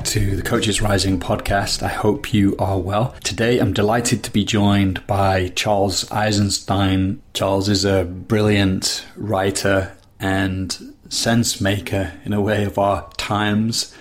back to the Coaches Rising podcast. I hope you are well. Today I'm delighted to be joined by Charles Eisenstein. Charles is a brilliant writer and sense maker in a way of our times.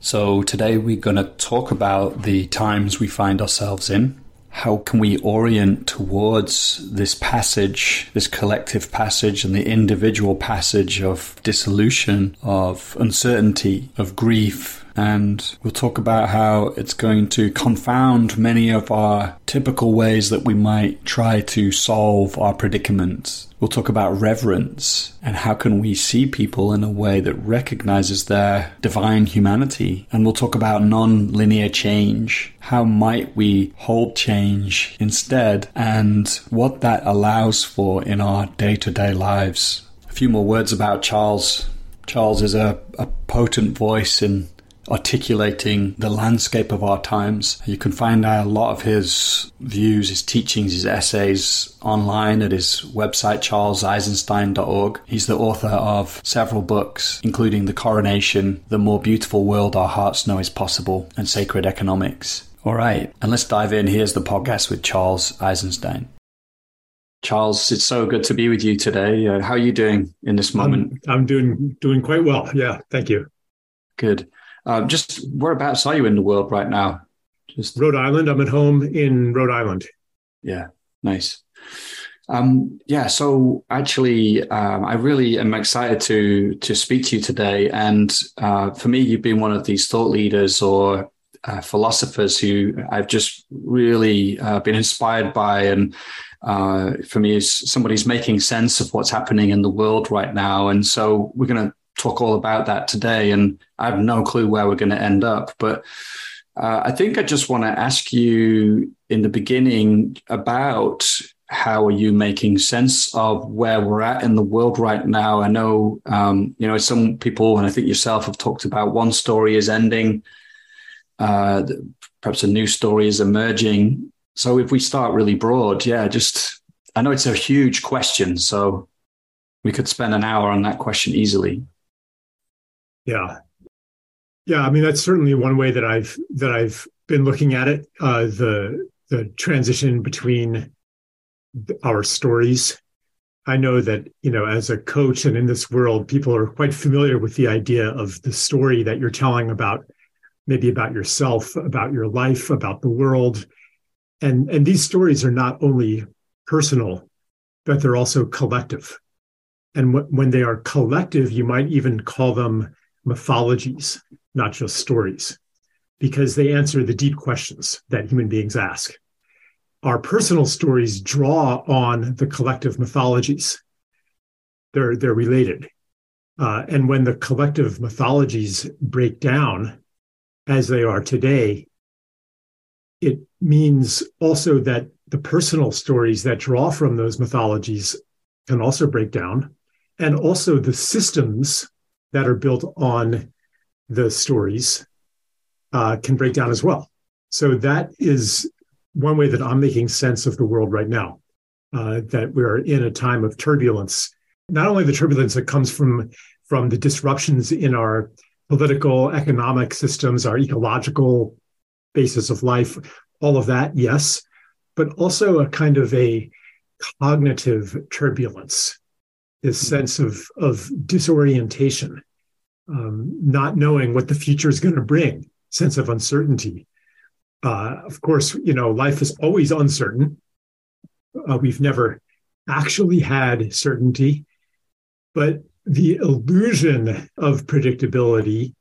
So today we're going to talk about the times we find ourselves in how can we orient towards this passage, this collective passage, and the individual passage of dissolution, of uncertainty, of grief, and we'll talk about how it's going to confound many of our typical ways that we might try to solve our predicaments. We'll talk about reverence and how can we see people in a way that recognizes their divine humanity. And we'll talk about non-linear change. How might we hold change instead and what that allows for in our day-to-day lives. A few more words about Charles. Charles is a, a potent voice in articulating the landscape of our times. You can find a lot of his views, his teachings, his essays online at his website, charleseisenstein.org. He's the author of several books, including The Coronation, The More Beautiful World Our Hearts Know Is Possible, and Sacred Economics. All right, and let's dive in. Here's the podcast with Charles Eisenstein. Charles, it's so good to be with you today. Uh, how are you doing in this moment? I'm, I'm doing doing quite well. Yeah, thank you. Good. Uh, just whereabouts are you in the world right now? Just Rhode Island. I'm at home in Rhode Island. Yeah, nice. Um, yeah, so actually, um, I really am excited to to speak to you today. And uh, for me, you've been one of these thought leaders or uh, philosophers who I've just really uh, been inspired by. And uh, for me, is somebody who's making sense of what's happening in the world right now. And so we're going to talk all about that today. And I have no clue where we're going to end up. But uh, I think I just want to ask you in the beginning about how are you making sense of where we're at in the world right now? I know, um, you know, some people, and I think yourself have talked about one story is ending, uh, perhaps a new story is emerging. So if we start really broad, yeah, just, I know it's a huge question. So we could spend an hour on that question easily. Yeah. Yeah, I mean that's certainly one way that I've that I've been looking at it. Uh, the the transition between our stories. I know that you know, as a coach and in this world, people are quite familiar with the idea of the story that you're telling about, maybe about yourself, about your life, about the world, and and these stories are not only personal, but they're also collective. And w- when they are collective, you might even call them mythologies, not just stories, because they answer the deep questions that human beings ask. Our personal stories draw on the collective mythologies. They're, they're related. Uh, and when the collective mythologies break down, as they are today, it means also that the personal stories that draw from those mythologies can also break down. And also the systems that are built on the stories uh, can break down as well. So that is one way that I'm making sense of the world right now. Uh, that we're in a time of turbulence. Not only the turbulence that comes from from the disruptions in our political, economic systems, our ecological basis of life, all of that, yes, but also a kind of a cognitive turbulence this sense of of disorientation, um, not knowing what the future is going to bring, sense of uncertainty. Uh, of course, you know life is always uncertain. Uh, we've never actually had certainty, but the illusion of predictability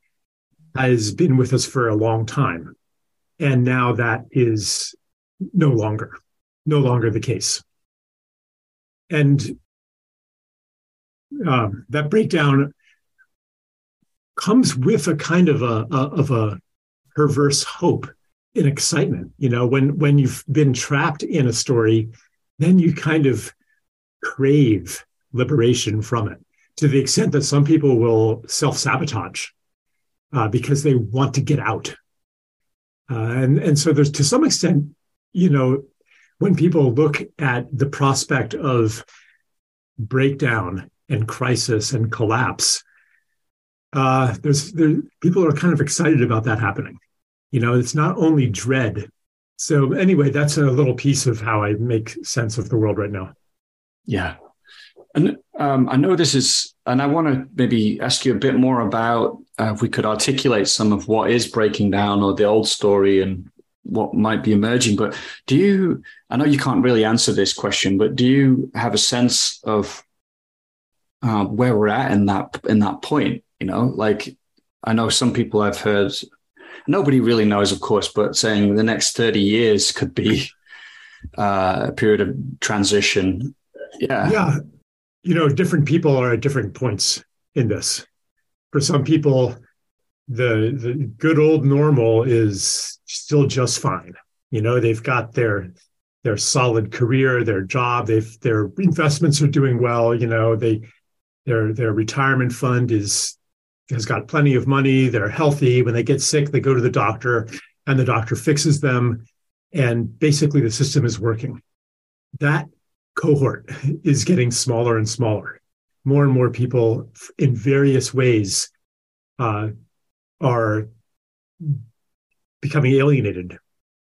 has been with us for a long time, and now that is no longer no longer the case. And uh, that breakdown comes with a kind of a, a, of a perverse hope and excitement. You know, when when you've been trapped in a story, then you kind of crave liberation from it to the extent that some people will self sabotage uh, because they want to get out. Uh, and and so there's to some extent, you know, when people look at the prospect of breakdown and crisis and collapse, uh, there's there, people are kind of excited about that happening. You know, it's not only dread. So anyway, that's a little piece of how I make sense of the world right now. Yeah, and um, I know this is, and I want to maybe ask you a bit more about uh, if we could articulate some of what is breaking down or the old story and what might be emerging. But do you, I know you can't really answer this question, but do you have a sense of uh, where we're at in that in that point? You know, like I know some people I've heard, nobody really knows, of course, but saying the next thirty years could be uh, a period of transition. Yeah, yeah. You know, different people are at different points in this. For some people, the the good old normal is still just fine. You know, they've got their their solid career, their job, they've their investments are doing well. You know, they their their retirement fund is has got plenty of money. They're healthy. When they get sick, they go to the doctor, and the doctor fixes them. And basically, the system is working. That cohort is getting smaller and smaller. More and more people, in various ways, uh, are becoming alienated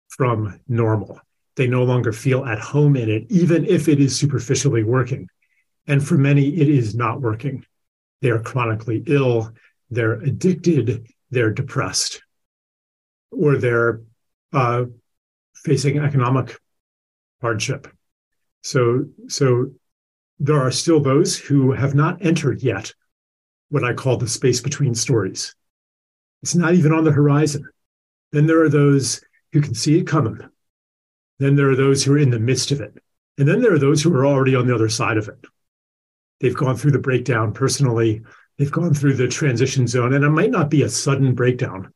from normal. They no longer feel at home in it, even if it is superficially working. And for many, it is not working. They are chronically ill, they're addicted, they're depressed, or they're uh, facing economic hardship. So, so there are still those who have not entered yet what I call the space between stories. It's not even on the horizon. Then there are those who can see it coming. Then there are those who are in the midst of it. And then there are those who are already on the other side of it. They've gone through the breakdown personally. They've gone through the transition zone, and it might not be a sudden breakdown,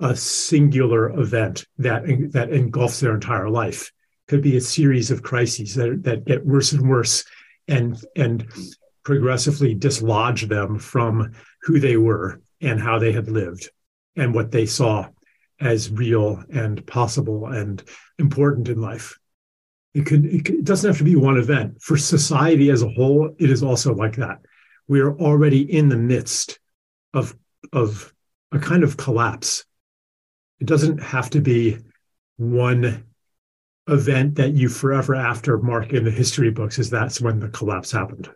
a singular event that that engulfs their entire life. Could be a series of crises that, that get worse and worse, and and progressively dislodge them from who they were and how they had lived, and what they saw as real and possible and important in life. It could, it it doesn't have to be one event. For society as a whole, it is also like that. We are already in the midst of of a kind of collapse. It doesn't have to be one event that you forever after mark in the history books as that's when the collapse happened.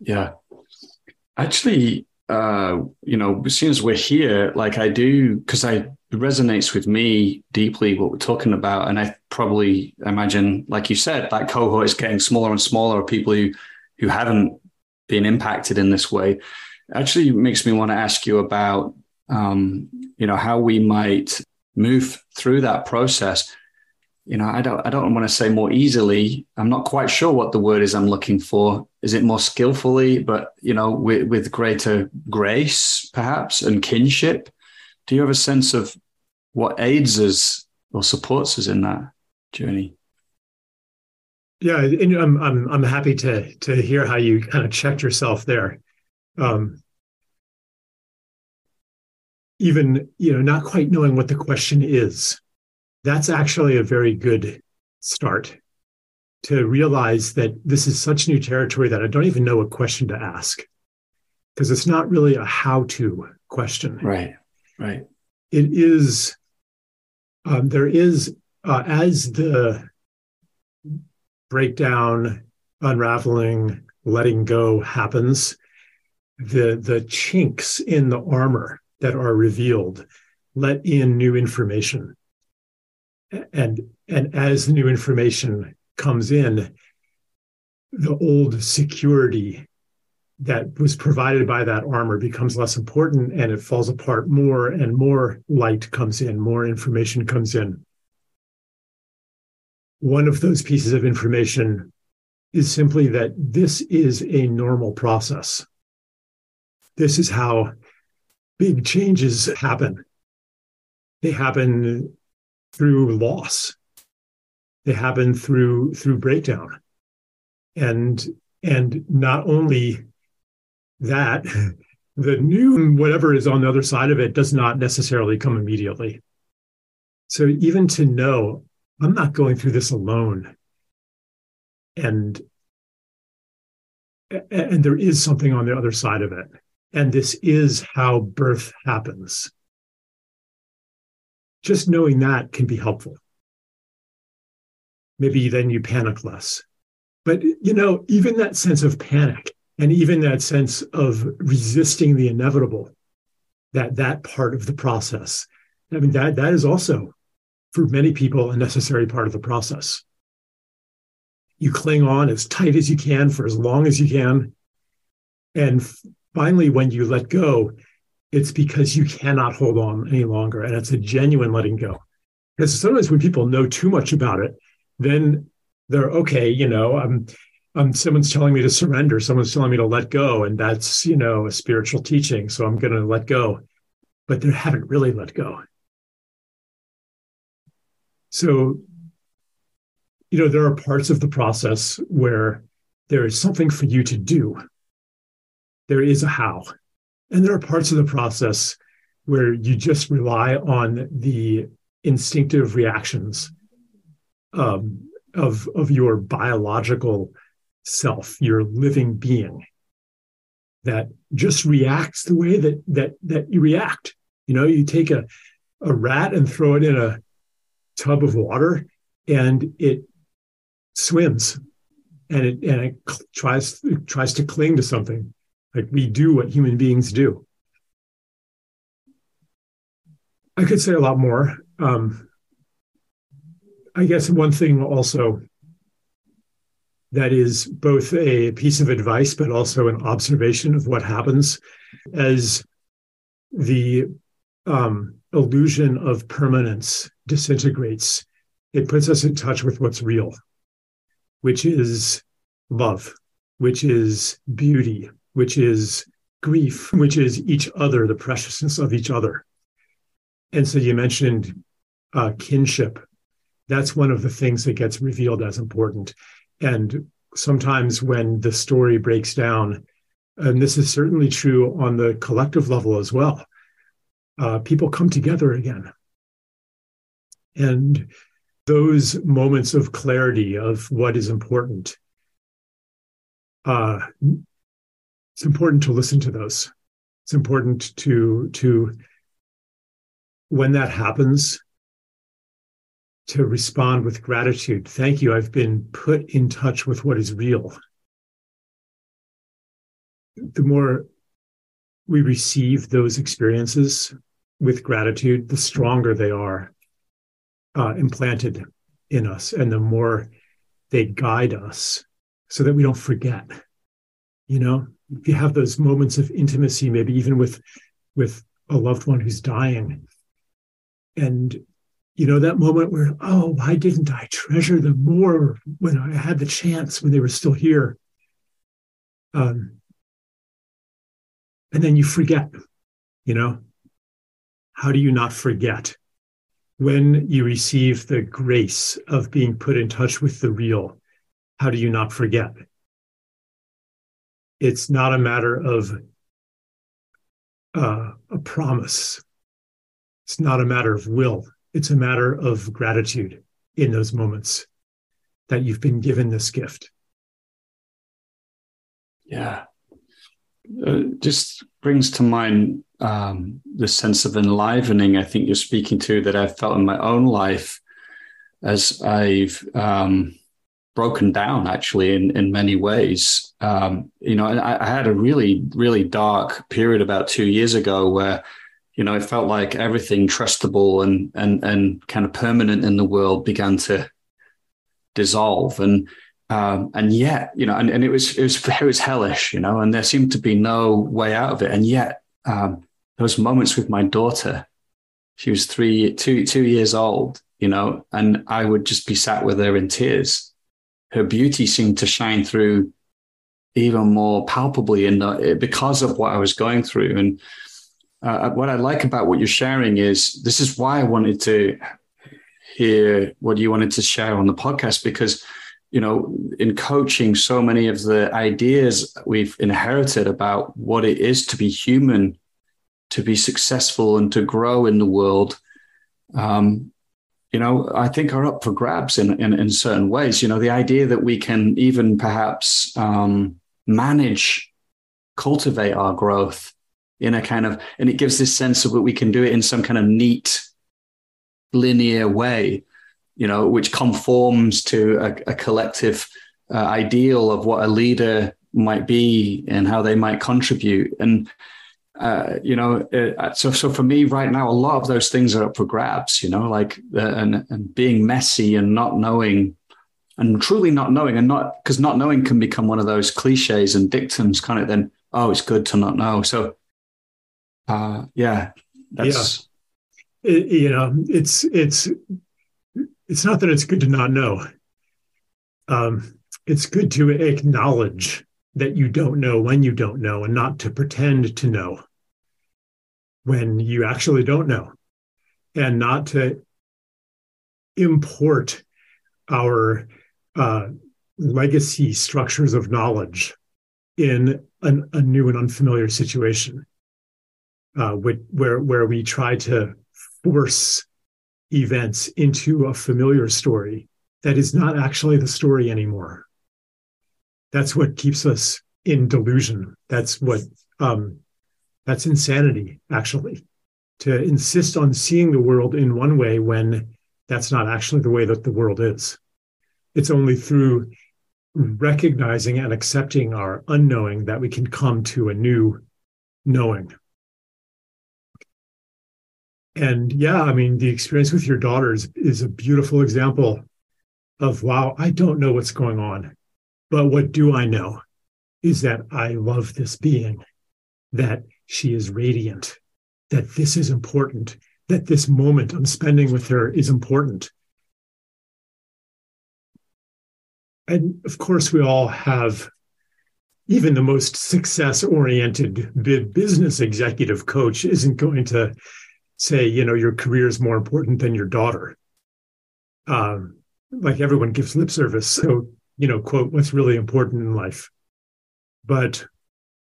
Yeah. Actually, uh, you know, as soon as we're here, like I do, because I it resonates with me deeply what we're talking about, and I probably imagine, like you said, that cohort is getting smaller and smaller. Of people who who haven't been impacted in this way. Actually, makes me want to ask you about, um, you know, how we might move through that process you know, I don't I don't want to say more easily. I'm not quite sure what the word is I'm looking for. Is it more skillfully, but you know, with, with greater grace, perhaps, and kinship? Do you have a sense of what aids us or supports us in that journey? Yeah, and I'm I'm I'm happy to to hear how you kind of checked yourself there. Um, even you know, not quite knowing what the question is that's actually a very good start to realize that this is such new territory that I don't even know what question to ask because it's not really a how to question. Right, right. It is, um, there is, uh, as the breakdown, unraveling, letting go happens, the, the chinks in the armor that are revealed let in new information. And and as the new information comes in the old security that was provided by that armor becomes less important and it falls apart more and more light comes in more information comes in one of those pieces of information is simply that this is a normal process this is how big changes happen they happen through loss. They happen through through breakdown. And and not only that, the new whatever is on the other side of it does not necessarily come immediately. So even to know I'm not going through this alone. And and there is something on the other side of it. and this is how birth happens. Just knowing that can be helpful. Maybe then you panic less. But, you know, even that sense of panic and even that sense of resisting the inevitable, that that part of the process, I mean, that that is also for many people a necessary part of the process. You cling on as tight as you can for as long as you can. And finally, when you let go, it's because you cannot hold on any longer. And it's a genuine letting go. Because sometimes when people know too much about it, then they're okay, you know, um, um, someone's telling me to surrender, someone's telling me to let go, and that's, you know, a spiritual teaching. So I'm going to let go. But they haven't really let go. So, you know, there are parts of the process where there is something for you to do. There is a how. And there are parts of the process where you just rely on the instinctive reactions um, of, of your biological self, your living being that just reacts the way that that that you react. You know, you take a, a rat and throw it in a tub of water and it swims and it and it tries it tries to cling to something. Like we do what human beings do. I could say a lot more. Um, i guess one thing also that is both a piece of advice but also an observation of what happens as the um, illusion of permanence disintegrates, it puts us in touch with what's real, which is love, which is beauty, which is grief, which is each other, the preciousness of each other. And so you mentioned uh, kinship. That's one of the things that gets revealed as important. And sometimes when the story breaks down, and this is certainly true on the collective level as well, uh, people come together again. And those moments of clarity of what is important, uh, it's important to listen to those. It's important to to when that happens to respond with gratitude. Thank you. I've been put in touch with what is real. The more we receive those experiences, with gratitude, the stronger they are uh, implanted in us, and the more they guide us so that we don't forget. You know, if you have those moments of intimacy, maybe even with with a loved one who's dying, and you know that moment where oh why didn't i treasure them more when i had the chance when they were still here um, and then you forget you know how do you not forget when you receive the grace of being put in touch with the real? How do you not forget? It's not a matter of uh, a promise. It's not a matter of will. It's a matter of gratitude in those moments that you've been given this gift. Yeah. Uh, just brings to mind um, the sense of enlivening I think you're speaking to that I've felt in my own life as I've um, broken down actually in, in many ways. Um, you know, I, I, had a really, really dark period about two years ago where, you know, it felt like everything trustable and, and, and kind of permanent in the world began to dissolve. And, um, and yet, you know, and, and it was, it was, it was hellish, you know, and there seemed to be no way out of it. And yet, um, those moments with my daughter. She was three, two, two years old, you know, and I would just be sat with her in tears. Her beauty seemed to shine through even more palpably in the, because of what I was going through. And uh, what I like about what you're sharing is this is why I wanted to hear what you wanted to share on the podcast because you know in coaching so many of the ideas we've inherited about what it is to be human to be successful and to grow in the world, um, you know, I think are up for grabs in, in, in certain ways. You know, the idea that we can even perhaps um, manage, cultivate our growth in a kind of, and it gives this sense of that we can do it in some kind of neat, linear way, you know, which conforms to a, a collective uh, ideal of what a leader might be and how they might contribute. And uh, you know, uh, so so for me right now, a lot of those things are up for grabs. You know, like uh, and and being messy and not knowing, and truly not knowing, and not because not knowing can become one of those cliches and dictums. Kind of then, oh, it's good to not know. So, uh, yeah, that's yeah. It, you know, it's it's it's not that it's good to not know. Um, it's good to acknowledge that you don't know when you don't know and not to pretend to know when you actually don't know and not to import our uh, legacy structures of knowledge in an, a new and unfamiliar situation uh, where where we try to force events into a familiar story that is not actually the story anymore that's what keeps us in delusion. That's what um, that's insanity, actually, to insist on seeing the world in one way when that's not actually the way that the world is. It's only through recognizing and accepting our unknowing that we can come to a new knowing. And yeah, I mean, the experience with your daughters is a beautiful example of wow, I don't know what's going on. But what do I know is that I love this being, that she is radiant, that this is important, that this moment I'm spending with her is important. And of course, we all have, even the most success oriented business executive coach isn't going to say, you know, your career is more important than your daughter. Um, like everyone gives lip service. So you know, quote, what's really important in life. But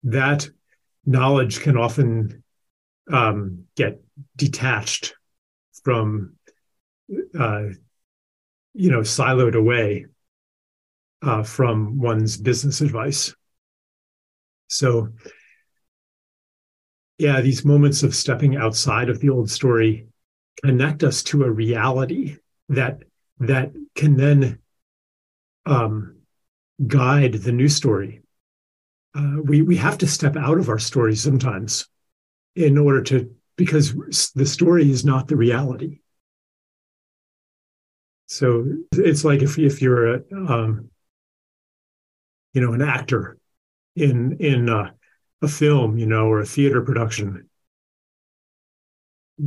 that knowledge can often um, get detached from, uh, you know, siloed away uh, from one's business advice. So, yeah, these moments of stepping outside of the old story connect us to a reality that that can then um, guide the new story. Uh, we we have to step out of our story sometimes in order to because the story is not the reality. So it's like if if you're a um, you know an actor in in uh, a film, you know, or a theater production.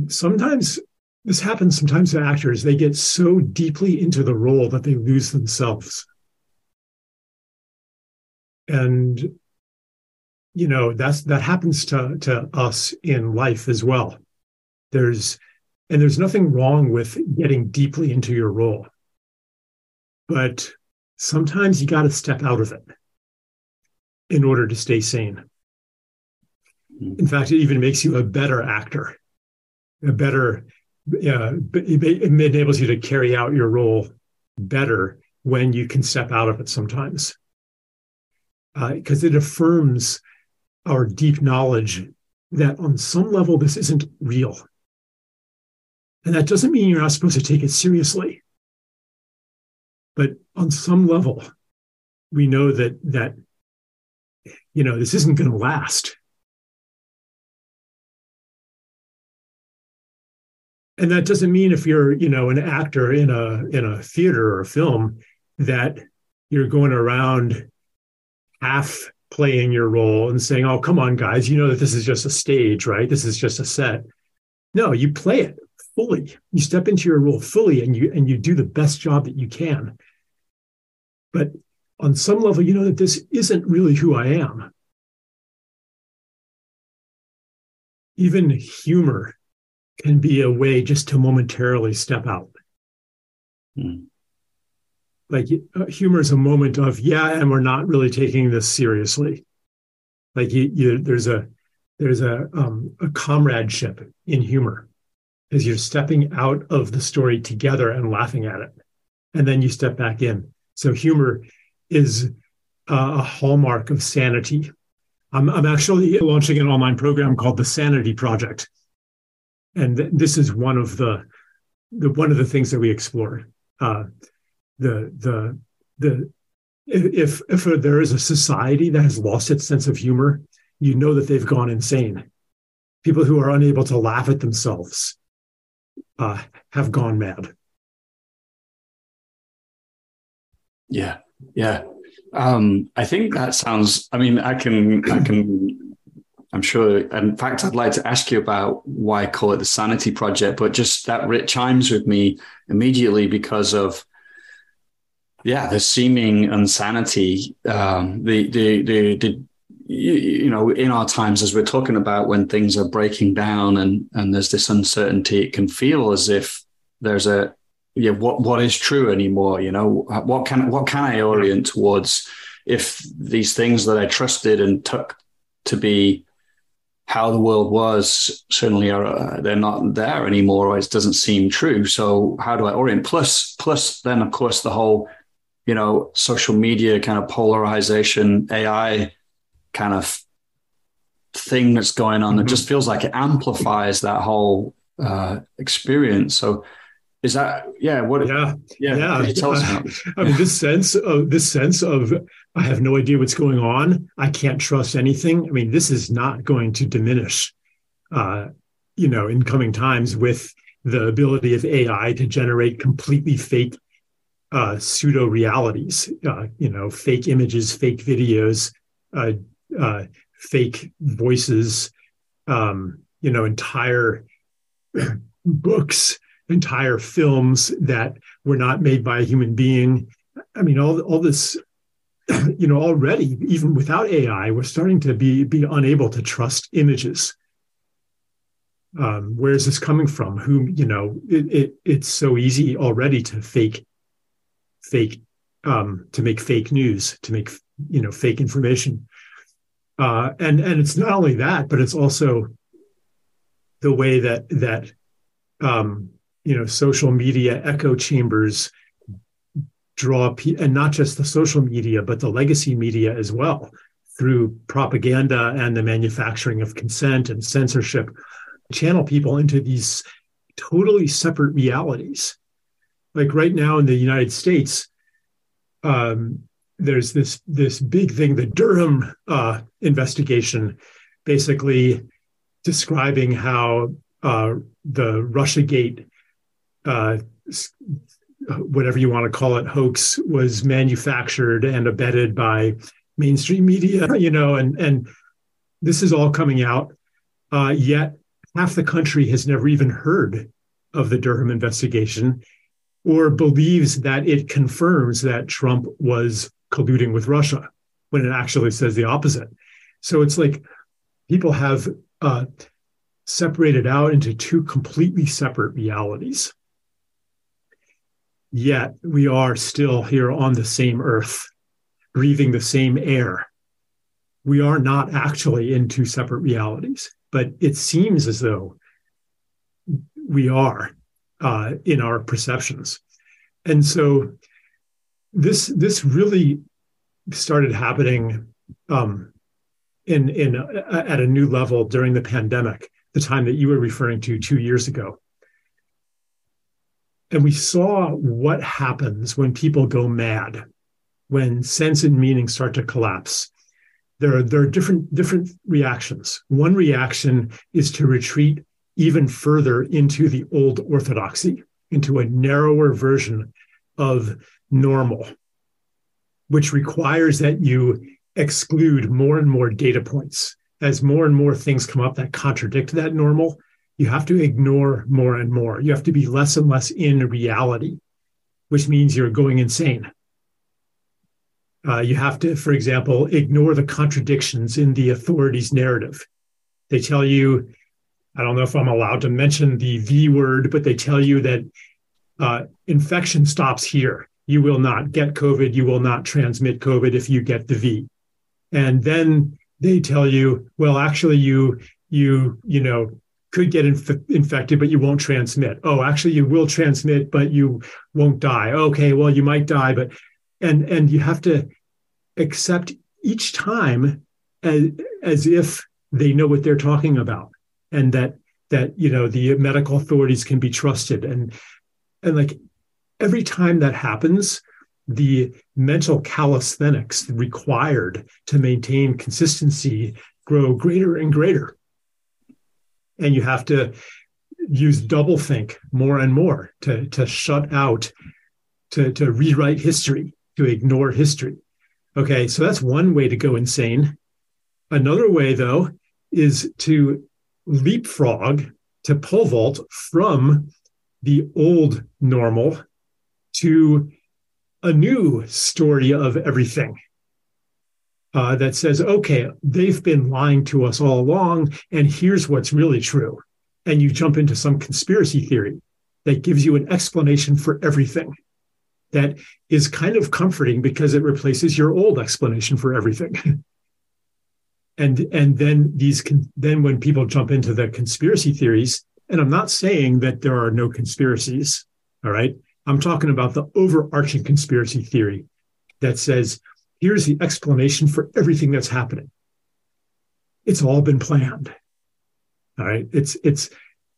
Sometimes this happens sometimes to actors. They get so deeply into the role that they lose themselves. And you know that's that happens to to us in life as well. There's and there's nothing wrong with getting deeply into your role. But sometimes you got to step out of it in order to stay sane in fact it even makes you a better actor a better uh, it enables you to carry out your role better when you can step out of it sometimes because uh, it affirms our deep knowledge that on some level this isn't real. And that doesn't mean you're not supposed to take it seriously. But on some level, we know that that you know this isn't going to last. And that doesn't mean if you're, you know, an actor in a in a theater or a film that you're going around half playing your role and saying, "Oh, come on, guys, you know that this is just a stage, right? This is just a set." No, you play it fully. You step into your role fully, and you and you do the best job that you can. But on some level, you know that this isn't really who I am. Even humor can be a way just to momentarily step out. Mm like uh, humor is a moment of yeah and we're not really taking this seriously. Like you, you there's a there's a um, a comradeship in humor as you're stepping out of the story together and laughing at it and then you step back in. So humor is a hallmark of sanity. I'm, I'm actually launching an online program called the Sanity Project, and th- this is one of the, the one of the things that we explore. Uh, the the the if if there is a society that has lost its sense of humor, you know that they've gone insane. People who are unable to laugh at themselves uh, have gone mad. Yeah, yeah. Um, I think that sounds. I mean, I can, I can. I'm sure. In fact, I'd like to ask you about why I call it the Sanity Project, but just that chimes with me immediately because of yeah, the seeming insanity, um, the, the, the, the, you know, in our times, as we're talking about when things are breaking down and, and there's this uncertainty, it can feel as if there's a, yeah, what, what is true anymore? You know, what can, what can I orient towards if these things that I trusted and took to be how the world was certainly are uh, they're not there anymore or it doesn't seem true so how do i orient plus plus then of course the whole you know, social media kind of polarization, AI kind of thing that's going on mm-hmm. that just feels like it amplifies that whole uh, experience. So is that yeah what yeah yeah, yeah. Tell us I mean this sense of this sense of I have no idea what's going on. I can't trust anything. I mean this is not going to diminish uh, you know in coming times with the ability of AI to generate completely fake uh, pseudo realities, uh, you know, fake images, fake videos, uh, uh fake voices, um, you know, entire books, entire films that were not made by a human being. I mean, all all this, you know, already even without AI, we're starting to be be unable to trust images. Um, where is this coming from? Who you know? It, it it's so easy already to fake fake um, to make fake news, to make you know fake information. Uh, and and it's not only that, but it's also the way that that um, you know social media echo chambers draw and not just the social media, but the legacy media as well through propaganda and the manufacturing of consent and censorship, channel people into these totally separate realities. Like right now in the United States, um, there's this this big thing, the Durham uh, investigation, basically describing how uh, the RussiaGate, uh, whatever you want to call it, hoax was manufactured and abetted by mainstream media, you know, and and this is all coming out. Uh, yet half the country has never even heard of the Durham investigation or believes that it confirms that Trump was colluding with Russia when it actually says the opposite. So it's like people have uh, separated out into two completely separate realities. Yet we are still here on the same earth, breathing the same air. We are not actually in two separate realities, but it seems as though we are uh, in our perceptions. And so this this really started happening um, in in uh, at a new level during the pandemic, the time that you were referring to two years ago. And we saw what happens when people go mad, when sense and meaning start to collapse. There are, there are different different reactions. One reaction is to retreat even further into the old orthodoxy, into a narrower version of normal, which requires that you exclude more and more data points. As more and more things come up that contradict that normal, you have to ignore more and more. You have to be less and less in reality, which means you're going insane. Uh, you have to, for example, ignore the contradictions in the authorities' narrative. They tell you I don't know if I'm allowed to mention the V word, but they tell you that uh, infection stops here. You will not get COVID. You will not transmit COVID if you get the V. And then they tell you, well, actually, you you you know could get inf- infected, but you won't transmit. Oh, actually, you will transmit, but you won't die. Okay, well, you might die, but and and you have to accept each time as, as if they know what they're talking about and that that you know the medical authorities can be trusted and and like every time that happens the mental calisthenics required to maintain consistency grow greater and greater and you have to use double think more and more to to shut out to to rewrite history to ignore history. Okay so that's one way to go insane. Another way though is to leapfrog to pole vault from the old normal to a new story of everything uh, that says, okay, they've been lying to us all along, and here's what's really true. And you jump into some conspiracy theory that gives you an explanation for everything that is kind of comforting because it replaces your old explanation for everything. and and then these con- then when people jump into the conspiracy theories and i'm not saying that there are no conspiracies all right i'm talking about the overarching conspiracy theory that says here's the explanation for everything that's happening it's all been planned all right it's it's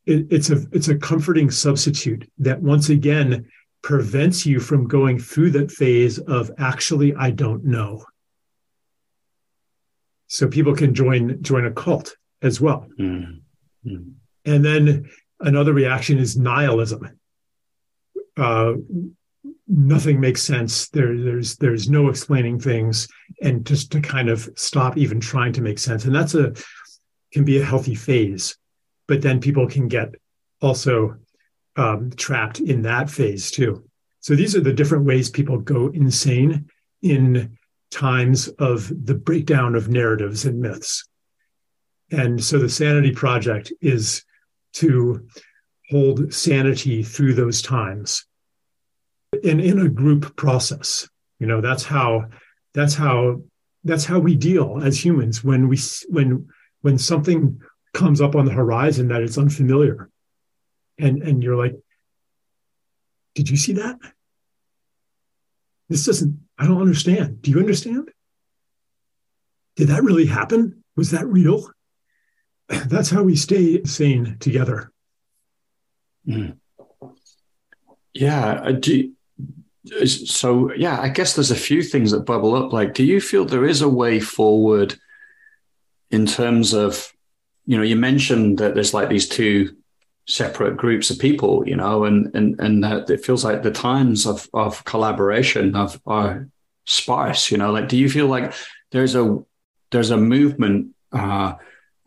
it, it's a it's a comforting substitute that once again prevents you from going through that phase of actually i don't know so people can join join a cult as well. Mm-hmm. And then another reaction is nihilism. Uh, nothing makes sense. There, there's there's no explaining things, and just to kind of stop even trying to make sense. And that's a can be a healthy phase, but then people can get also um, trapped in that phase too. So these are the different ways people go insane in times of the breakdown of narratives and myths. And so the Sanity Project is to hold sanity through those times and in a group process. You know, that's how that's how that's how we deal as humans when we when when something comes up on the horizon that it's unfamiliar. And and you're like, did you see that? This doesn't, I don't understand. Do you understand? Did that really happen? Was that real? That's how we stay sane together. Mm. Yeah. Do, so, yeah, I guess there's a few things that bubble up. Like, do you feel there is a way forward in terms of, you know, you mentioned that there's like these two separate groups of people, you know, and and and that it feels like the times of of collaboration of are sparse, you know. Like, do you feel like there's a there's a movement uh,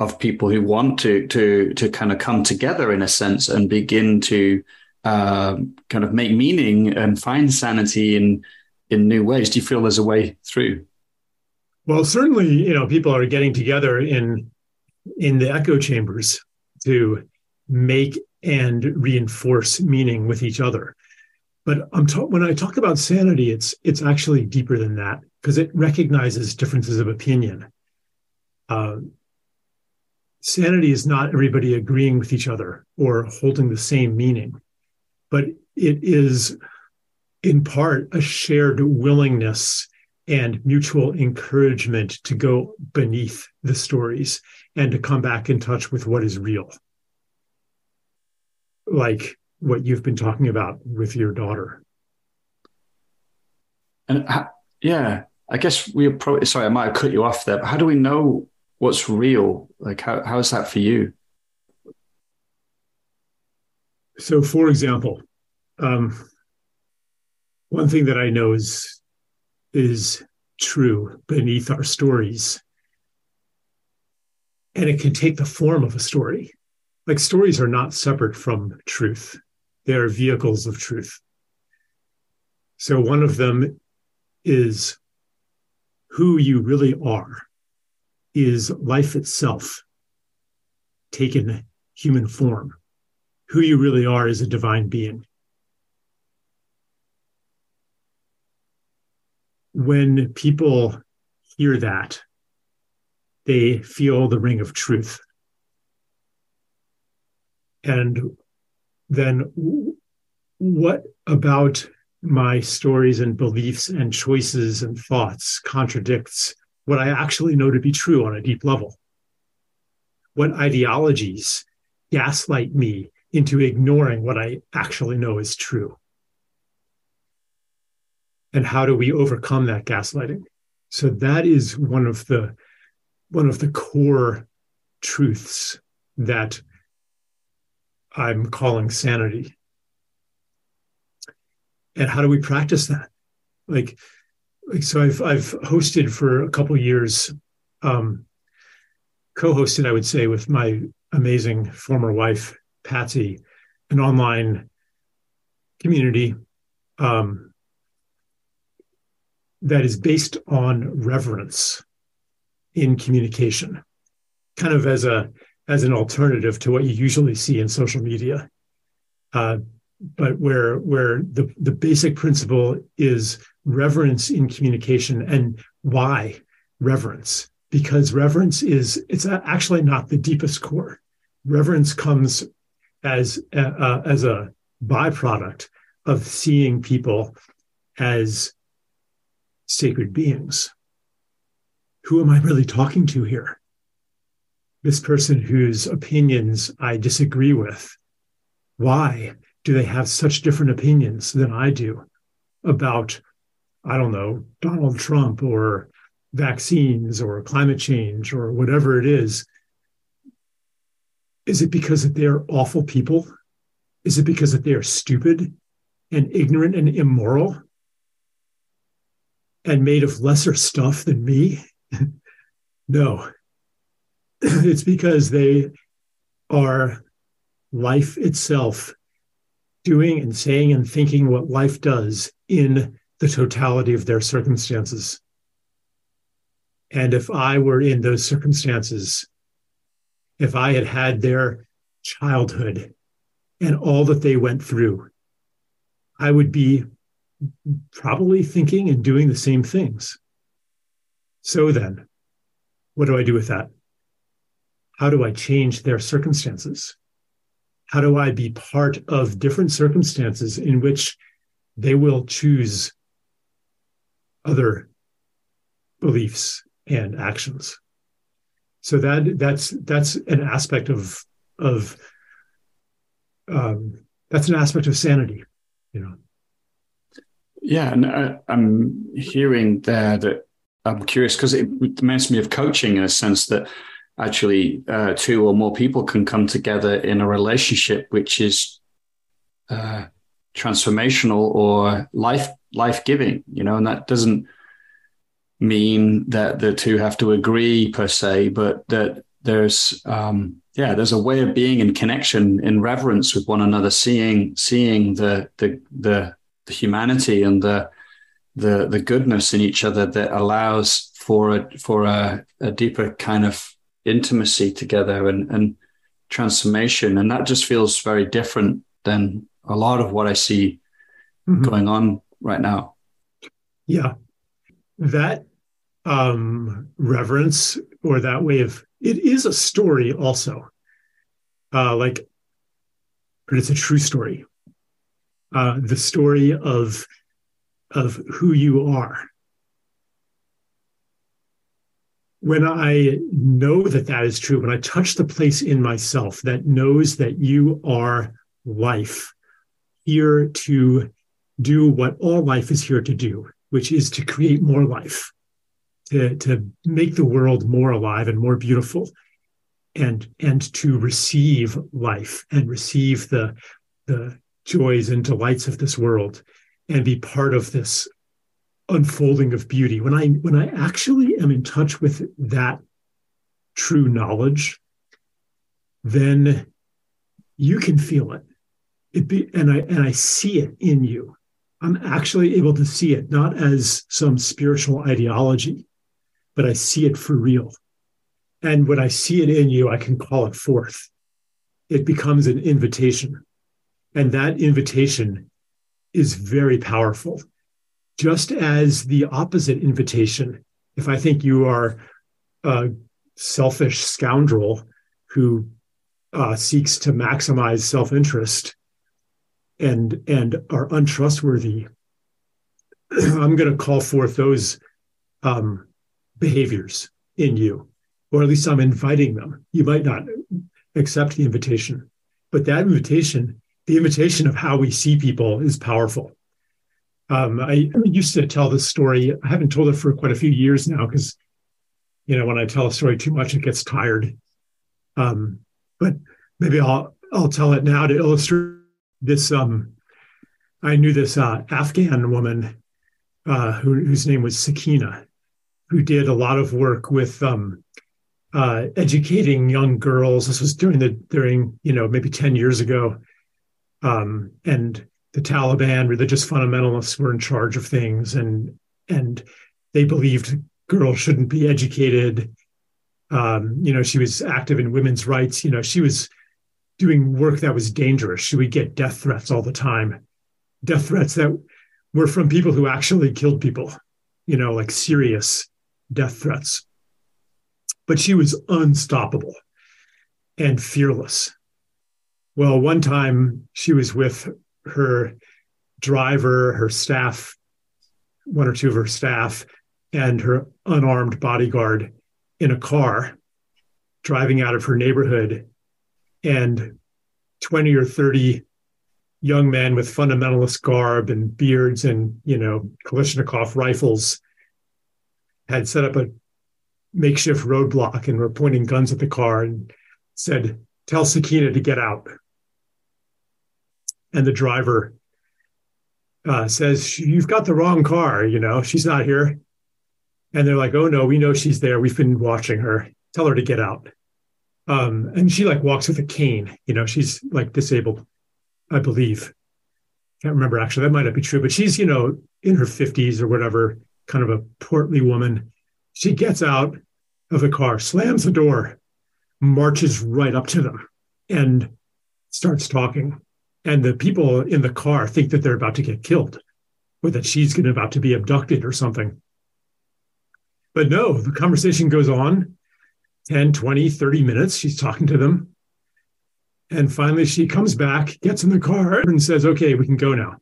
of people who want to to to kind of come together in a sense and begin to uh, kind of make meaning and find sanity in in new ways? Do you feel there's a way through? Well, certainly, you know, people are getting together in in the echo chambers to make and reinforce meaning with each other. But I'm ta- when I talk about sanity, it's it's actually deeper than that because it recognizes differences of opinion. Uh, sanity is not everybody agreeing with each other or holding the same meaning, but it is in part a shared willingness and mutual encouragement to go beneath the stories and to come back in touch with what is real like what you've been talking about with your daughter. And yeah, I guess we probably, sorry, I might have cut you off there, but how do we know what's real? Like, how, how is that for you? So, for example, um, one thing that I know is is true beneath our stories, and it can take the form of a story like stories are not separate from truth, they are vehicles of truth. So one of them is who you really are, is life itself taken human form. Who you really are is a divine being. When people hear that, they feel the ring of truth and then what about my stories and beliefs and choices and thoughts contradicts what I actually know to be true on a deep level? What ideologies gaslight me into ignoring what I actually know is true? And how do we overcome that gaslighting? So that is one of the one of the core truths that I'm calling sanity. And how do we practice that? Like, like so I've I've hosted for a couple years, um, co-hosted, I would say, with my amazing former wife, Patsy, an online community um, that is based on reverence in communication, kind of as a as an alternative to what you usually see in social media. Uh, but where where the, the basic principle is reverence in communication and why reverence because reverence is it's actually not the deepest core reverence comes as uh, as a byproduct of seeing people as sacred beings. Who am i really talking to here? This person whose opinions i disagree with. Why do they have such different opinions than i do about I don't know, Donald Trump or vaccines or climate change or whatever it is, is it because that they're awful people? Is it because that they are stupid and ignorant and immoral and made of lesser stuff than me? no. it's because they are life itself doing and saying and thinking what life does in the totality of their circumstances. And if I were in those circumstances, if I had had their childhood and all that they went through, I would be probably thinking and doing the same things. So then, what do I do with that? How do I change their circumstances? How do I be part of different circumstances in which they will choose other beliefs and actions. So that that's that's an aspect of of um, that's an aspect of sanity, you know. Yeah, and I, I'm hearing there that I'm curious because it reminds me of coaching in a sense that actually uh, two or more people can come together in a relationship which is uh, transformational or life life giving, you know, and that doesn't mean that the two have to agree per se, but that there's um, yeah, there's a way of being in connection, in reverence with one another, seeing seeing the the the, the humanity and the the the goodness in each other that allows for a for a, a deeper kind of intimacy together and and transformation, and that just feels very different than a lot of what I see mm-hmm. going on right now. Yeah. That um, reverence or that way of it is a story also. Uh, like, but it's a true story. Uh, the story of of who you are. When I know that that is true, when I touch the place in myself that knows that you are life, here to do what all life is here to do, which is to create more life, to, to make the world more alive and more beautiful, and and to receive life and receive the the joys and delights of this world and be part of this unfolding of beauty. When i when i actually am in touch with that true knowledge then you can feel it. It be and i and i see it in you I'm actually able to see it not as some spiritual ideology, but I see it for real. And when I see it in you, I can call it forth. It becomes an invitation. And that invitation is very powerful. Just as the opposite invitation, if I think you are a selfish scoundrel who uh, seeks to maximize self interest, and and are untrustworthy i'm going to call forth those um, behaviors in you, or at least I'm inviting them. You might not accept the invitation, but that invitation, the invitation of how we see people, is powerful. Um, I, I used to tell this story. I haven't told it for quite a few years now because, you know, when I tell a story too much, it gets tired. Um, but maybe I'll I'll tell it now to illustrate this. Um, I knew this uh, Afghan woman uh, who, whose name was Sakena, who did a lot of work with um, uh, educating young girls. This was during the during you know maybe ten years ago, um, and the Taliban religious fundamentalists were in charge of things, and and they believed girls shouldn't be educated. Um, you know, she was active in women's rights. You know, she was doing work that was dangerous. She would get death threats all the time, death threats that were from people who actually killed people. You know, like serious death threats. But she was unstoppable and fearless. Well, one time she was with her driver, her staff, one or two of her staff, and her unarmed bodyguard in a car driving out of her neighborhood. And 20 or 30 young men with fundamentalist garb and beards and, you know, Kalashnikov rifles had set up a makeshift roadblock and were pointing guns at the car and said, Tell Sakena to get out. And the driver uh, says, You've got the wrong car. You know, she's not here. And they're like, Oh, no, we know she's there. We've been watching her. Tell her to get out. Um, and she like walks with a cane. You know, she's like disabled, I believe. Can't remember actually. That might not be true, but she's, you know, in her 50s or whatever kind of a portly woman. She gets out of the car, slams the door, marches right up to them, and starts talking. And the people in the car think that they're about to get killed or that she's going about to be abducted or something. But no, the conversation goes on 10, 20, 30 minutes. She's talking to them. And finally, she comes back, gets in the car, and says, Okay, we can go now.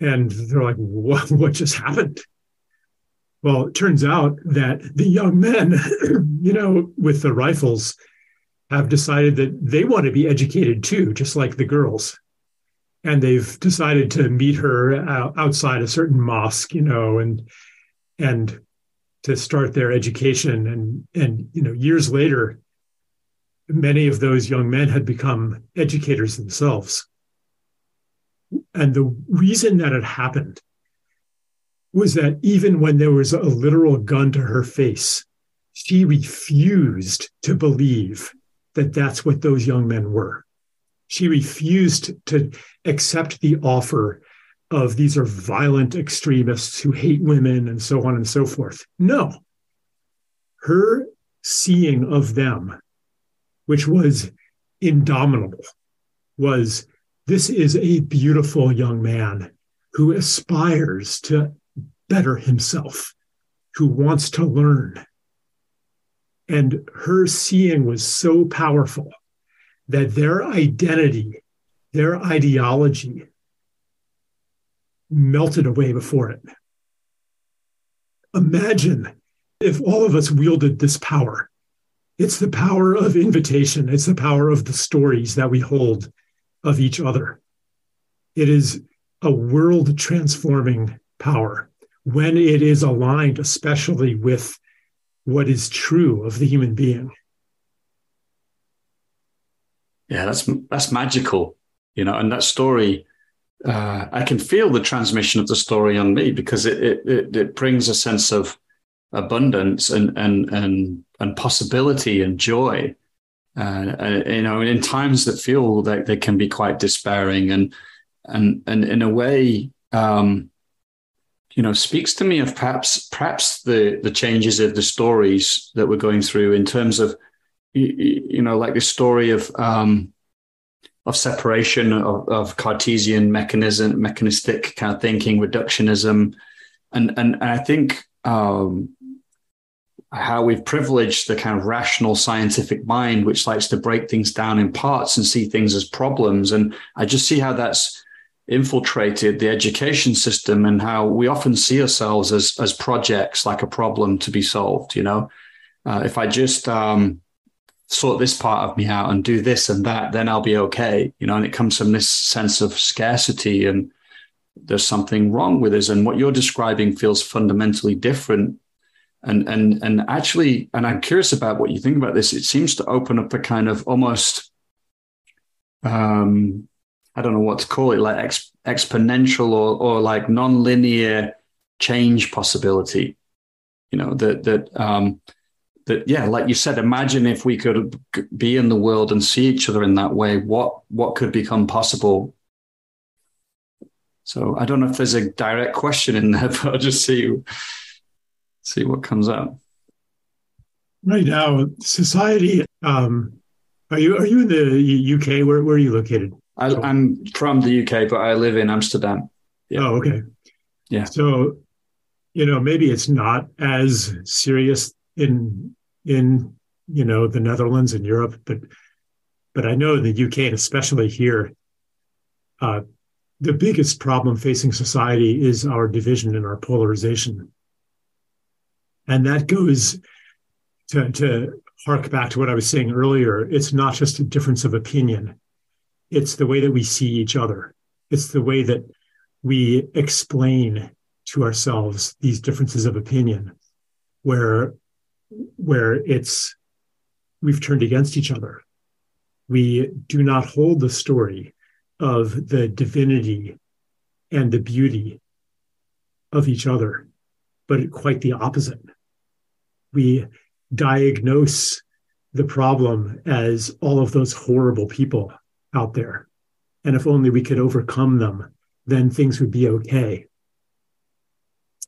And they're like, what, what just happened? Well, it turns out that the young men, you know, with the rifles, have decided that they want to be educated too, just like the girls. And they've decided to meet her uh, outside a certain mosque, you know, and and to start their education. And and you know, years later, many of those young men had become educators themselves. And the reason that it happened was that even when there was a literal gun to her face, she refused to believe that that's what those young men were. She refused to accept the offer of these are violent extremists who hate women and so on and so forth. No. Her seeing of them, which was indomitable, was this is a beautiful young man who aspires to better himself, who wants to learn. And her seeing was so powerful that their identity, their ideology melted away before it. Imagine if all of us wielded this power. It's the power of invitation, it's the power of the stories that we hold of each other. It is a world transforming power when it is aligned, especially with what is true of the human being. Yeah, that's that's magical, you know, and that story. Uh, I can feel the transmission of the story on me because it it, it brings a sense of abundance and and and and possibility and joy. Uh, uh, you know, in times that feel like they can be quite despairing and and and in a way, um, you know, speaks to me of perhaps perhaps the the changes of the stories that we're going through in terms of you, you know, like the story of um, of separation of, of Cartesian mechanism, mechanistic kind of thinking, reductionism, and and, and I think um, how we've privileged the kind of rational scientific mind, which likes to break things down in parts and see things as problems. And I just see how that's infiltrated the education system and how we often see ourselves as as projects like a problem to be solved you know uh, if i just um, sort this part of me out and do this and that then i'll be okay you know and it comes from this sense of scarcity and there's something wrong with us and what you're describing feels fundamentally different and and and actually and i'm curious about what you think about this it seems to open up a kind of almost um I don't know what to call it, like ex- exponential or or like non-linear change possibility. You know that that um, that yeah, like you said, imagine if we could be in the world and see each other in that way. What what could become possible? So I don't know if there's a direct question in there, but I'll just see see what comes up. Right now, society. Um, are you are you in the UK? Where where are you located? I, am from the UK, but I live in Amsterdam. Yeah. Oh, okay. Yeah. So, you know, maybe it's not as serious in in you know the Netherlands and Europe, but but I know in the UK and especially here, uh, the biggest problem facing society is our division and our polarization, and that goes to to hark back to what I was saying earlier. It's not just a difference of opinion it's the way that we see each other. It's the way that we explain to ourselves these differences of opinion where where it's we've turned against each other. We do not hold the story of the divinity and the beauty of each other, but quite the opposite. We diagnose the problem as all of those horrible people out there. And if only we could overcome them, then things would be okay.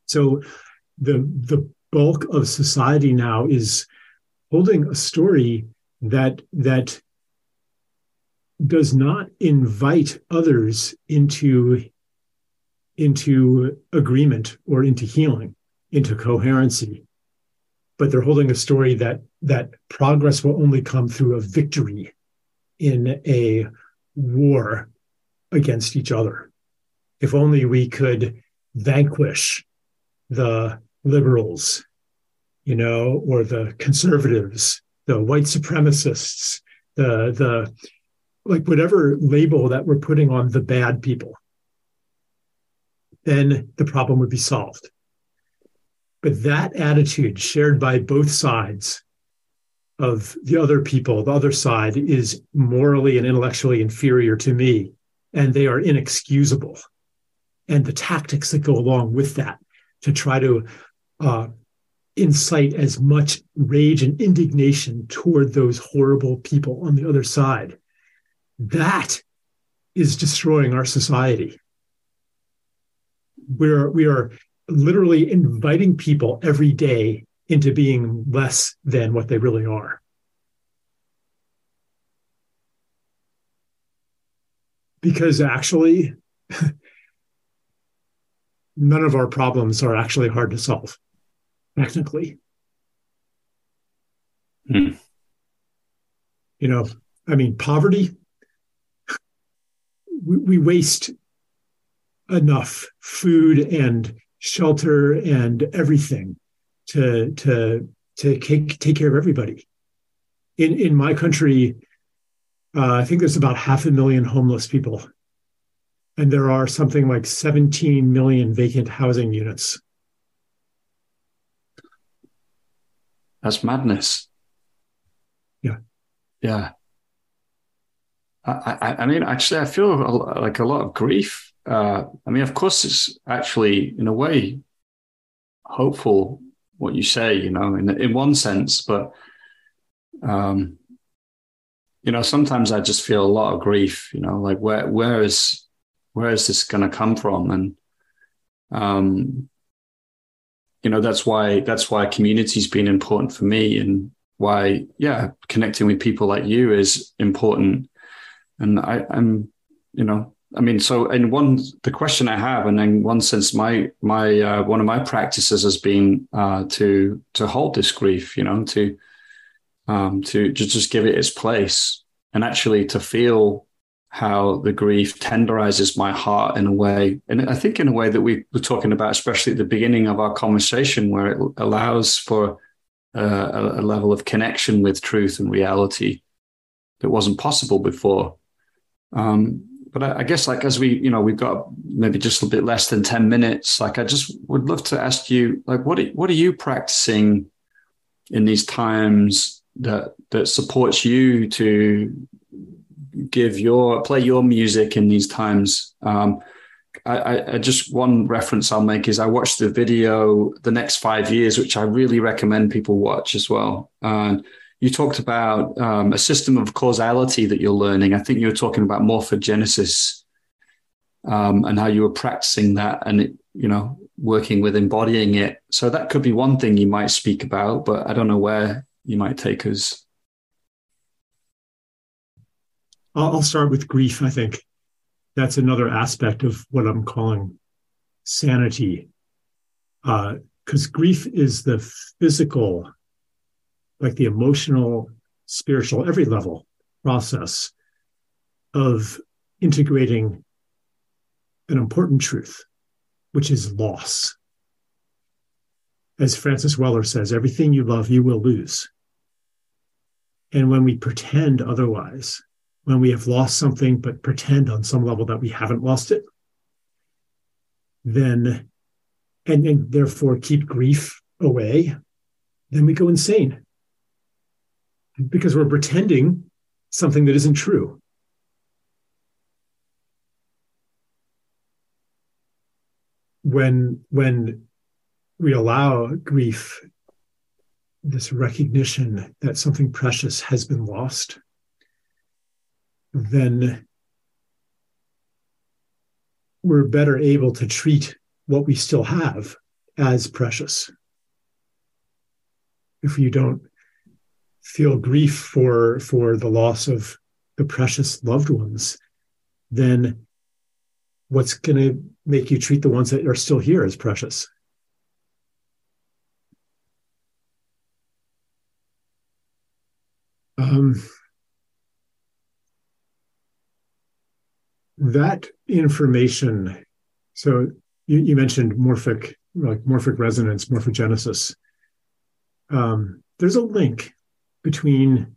So the the bulk of society now is holding a story that that does not invite others into into agreement or into healing into coherency but they're holding a story that that progress will only come through a victory in a war against each other. If only we could vanquish the liberals, you know, or the conservatives, the white supremacists, the the like whatever label that we're putting on the bad people, then the problem would be solved. But that attitude shared by both sides of the other people, the other side, is morally and intellectually inferior to me, and they are inexcusable. And the tactics that go along with that to try to uh, incite as much rage and indignation toward those horrible people on the other side, that is destroying our society. We're, we are literally inviting people every day into being less than what they really are. Because actually, none of our problems are actually hard to solve, technically. Hmm. You know, I mean, poverty, we, we waste enough food and shelter and everything to to to take take care of everybody. In in my country, uh, I think there's about half a million homeless people, and there are something like 17 million vacant housing units. That's madness. Yeah, yeah. I, I, I mean, actually, I feel like a lot of grief. Uh, I mean, of course, it's actually in a way hopeful what you say, you know, in in one sense, but um, you know, sometimes I just feel a lot of grief, you know, like where where is where is this going to come from, and um, you know, that's why that's why community's been important for me, and why yeah, connecting with people like you is important, and I, I'm, you know, I mean, so in one, the question I have, and in one sense, my my uh, one of my practices has been uh, to to hold this grief, you know, to um, to just just give it its place, and actually to feel how the grief tenderizes my heart in a way, and I think in a way that we were talking about, especially at the beginning of our conversation, where it allows for uh, a, a level of connection with truth and reality that wasn't possible before. Um, but I, I, guess, like as we, you know, we've got maybe just a bit less than ten minutes. Like, I just would love to ask you, like, what what are you practicing in these times that that supports you to give your play your music in these times. Um, I, I, just one reference I'll make is I watched the video the next five years, which I really recommend people watch as well. Uh, you talked about um, a system of causality that you're learning. I think you were talking about morphogenesis um, and how you were practicing that and it, you know working with embodying it. So that could be one thing you might speak about, but I don't know where you might take us. I'll, start with grief. I think that's another aspect of what I'm calling sanity, because uh, grief is the physical, like the emotional, spiritual, every level process of integrating an important truth, which is loss. As Francis Weller says, everything you love, you will lose. And when we pretend otherwise, when we have lost something, but pretend on some level that we haven't lost it, then, and, and therefore keep grief away, then we go insane because we're pretending something that isn't true. When, when we allow grief, this recognition that something precious has been lost, then we're better able to treat what we still have as precious. If you don't feel grief for, for the loss of the precious loved ones, then what's going to make you treat the ones that are still here as precious? Um, that information so you, you, mentioned morphic like morphic resonance morphogenesis. Um, there's a link between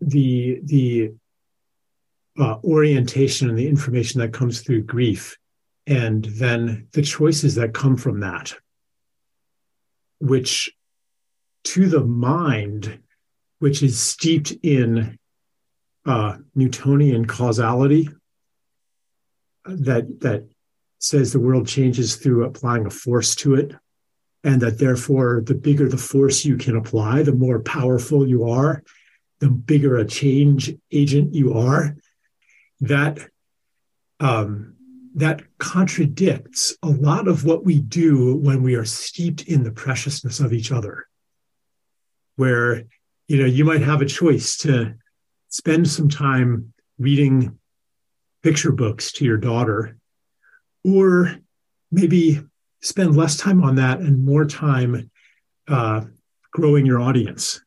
the the uh, orientation and the information that comes through grief and then the choices that come from that which to the mind which is steeped in uh, Newtonian causality that that says the world changes through applying a force to it, and that therefore the bigger the force you can apply, the more powerful you are, the bigger a change agent you are. That um, that contradicts a lot of what we do when we are steeped in the preciousness of each other. Where you know you might have a choice to spend some time reading picture books to your daughter, or maybe spend less time on that and more time uh, growing your audience.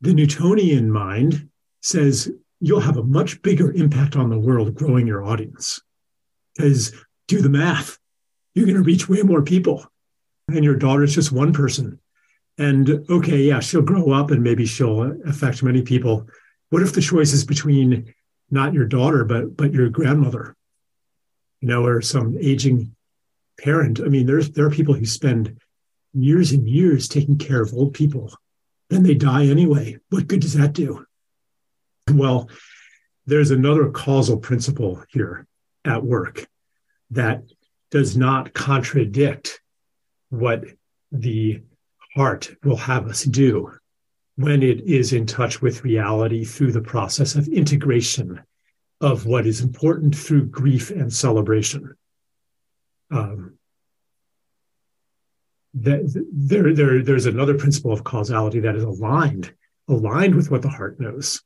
The Newtonian mind says you'll have a much bigger impact on the world growing your audience. Because do the math, you're going to reach way more people. And your daughter's just one person. And okay, yeah, she'll grow up and maybe she'll affect many people. What if the choice is between not your daughter, but but your grandmother, you know, or some aging parent? I mean, there's there are people who spend years and years taking care of old people. Then they die anyway. What good does that do? Well, there's another causal principle here at work that does not contradict what the art will have us do when it is in touch with reality through the process of integration of what is important through grief and celebration. Um, that, there, there, there's another principle of causality that is aligned, aligned with what the heart knows.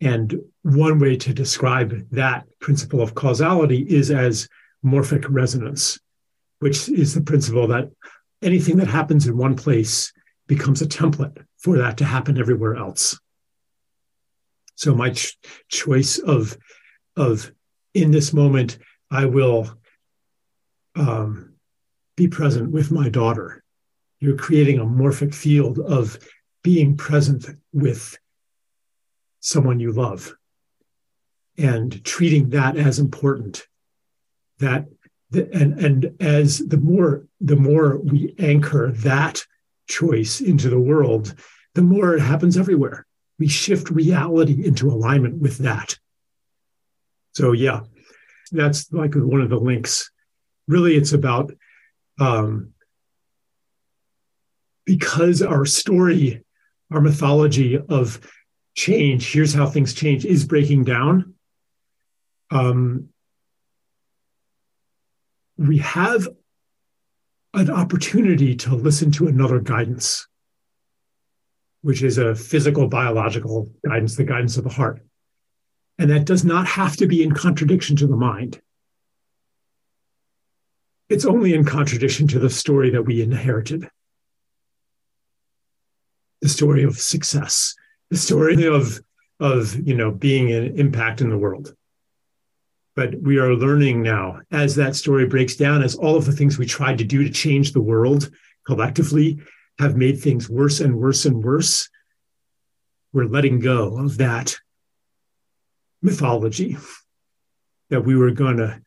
And one way to describe that principle of causality is as morphic resonance, which is the principle that anything that happens in one place becomes a template for that to happen everywhere else. So my ch- choice of of in this moment, I will um, be present with my daughter. You're creating a morphic field of being present with someone you love and treating that as important. That and and as the more the more we anchor that choice into the world, the more it happens everywhere. We shift reality into alignment with that. So yeah, that's like one of the links. Really, it's about um, because our story, our mythology of change, here's how things change, is breaking down. Um, we have an opportunity to listen to another guidance, which is a physical, biological guidance, the guidance of the heart. And that does not have to be in contradiction to the mind. It's only in contradiction to the story that we inherited the story of success, the story of, of you know, being an impact in the world. But we are learning now as that story breaks down, as all of the things we tried to do to change the world collectively have made things worse and worse and worse. We're letting go of that mythology that we were going to,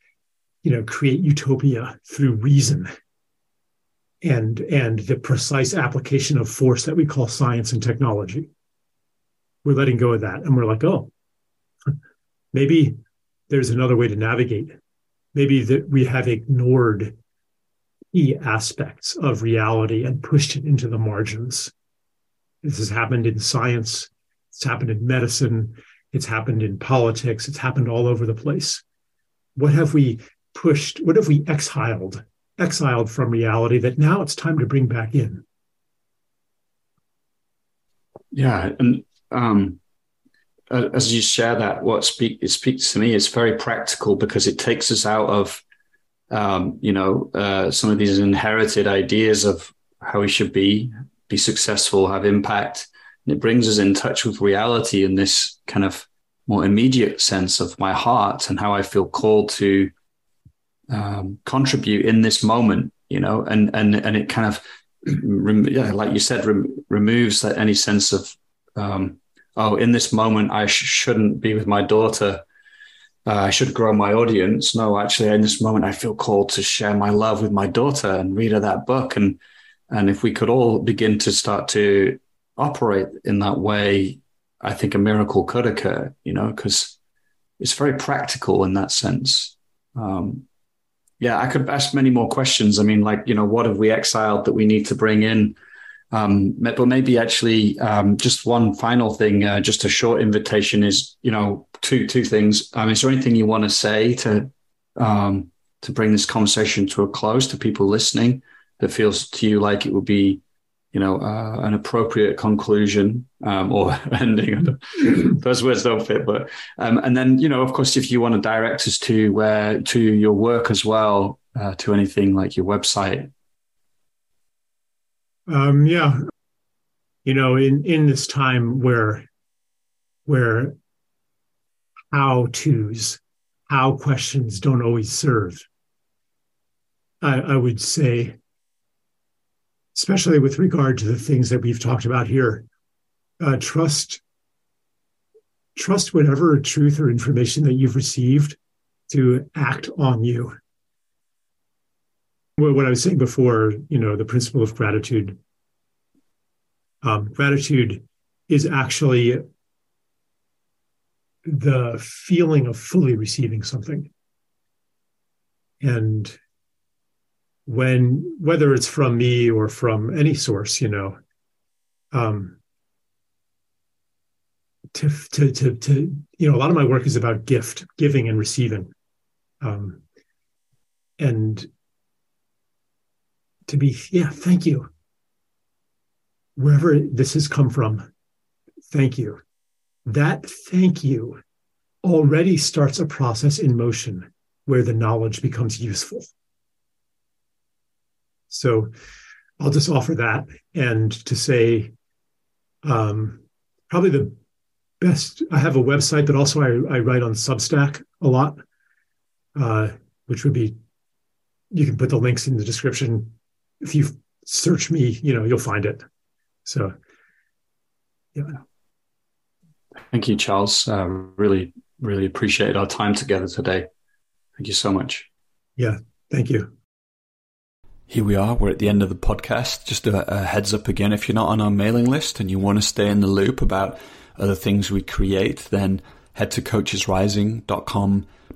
you know, create utopia through reason and and the precise application of force that we call science and technology. We're letting go of that, and we're like, oh, maybe there's another way to navigate. Maybe that we have ignored key aspects of reality and pushed it into the margins. This has happened in science, it's happened in medicine, it's happened in politics, it's happened all over the place. What have we pushed? What have we exiled, exiled from reality that now it's time to bring back in? Yeah, and um, as you share that, what speak it speaks to me is very practical because it takes us out of, um, you know, uh, some of these inherited ideas of how we should be, be successful, have impact, and it brings us in touch with reality in this kind of more immediate sense of my heart and how I feel called to um, contribute in this moment, you know, and and and it kind of, yeah, like you said, rem- removes that any sense of um, oh, in this moment, I sh- shouldn't be with my daughter. Uh, I should grow my audience. No, actually, in this moment, I feel called to share my love with my daughter and read her that book. And and if we could all begin to start to operate in that way, I think a miracle could occur. You know, because it's very practical in that sense. Um, yeah, I could ask many more questions. I mean, like you know, what have we exiled that we need to bring in? Um, but maybe actually, um, just one final thing, uh, just a short invitation is, you know, two two things. Um, is there anything you want to say to um, to bring this conversation to a close to people listening that feels to you like it would be, you know, uh, an appropriate conclusion um, or ending? Those words don't fit, but um, and then you know, of course, if you want to direct us to where to your work as well, uh, to anything like your website um, yeah, you know, in in this time where where how tos, how questions don't always serve, I, I would say, especially with regard to the things that we've talked about here, uh, trust trust whatever truth or information that you've received to act on you what I was saying before, you know, the principle of gratitude. Um, gratitude is actually the feeling of fully receiving something. And when, whether it's from me or from any source, you know, um, to, to, to, to, you know, a lot of my work is about gift, giving and receiving. Um, and to be, yeah, thank you. Wherever this has come from, thank you. That thank you already starts a process in motion where the knowledge becomes useful. So I'll just offer that and to say, um, probably the best I have a website, but also I, I write on Substack a lot, uh, which would be you can put the links in the description. If you search me, you know you'll find it. So, yeah. Thank you, Charles. Uh, really, really appreciate our time together today. Thank you so much. Yeah, thank you. Here we are. We're at the end of the podcast. Just a, a, heads up again if you're not on our mailing list and you want to stay in the loop about other things we create, then head to coachesrising.com,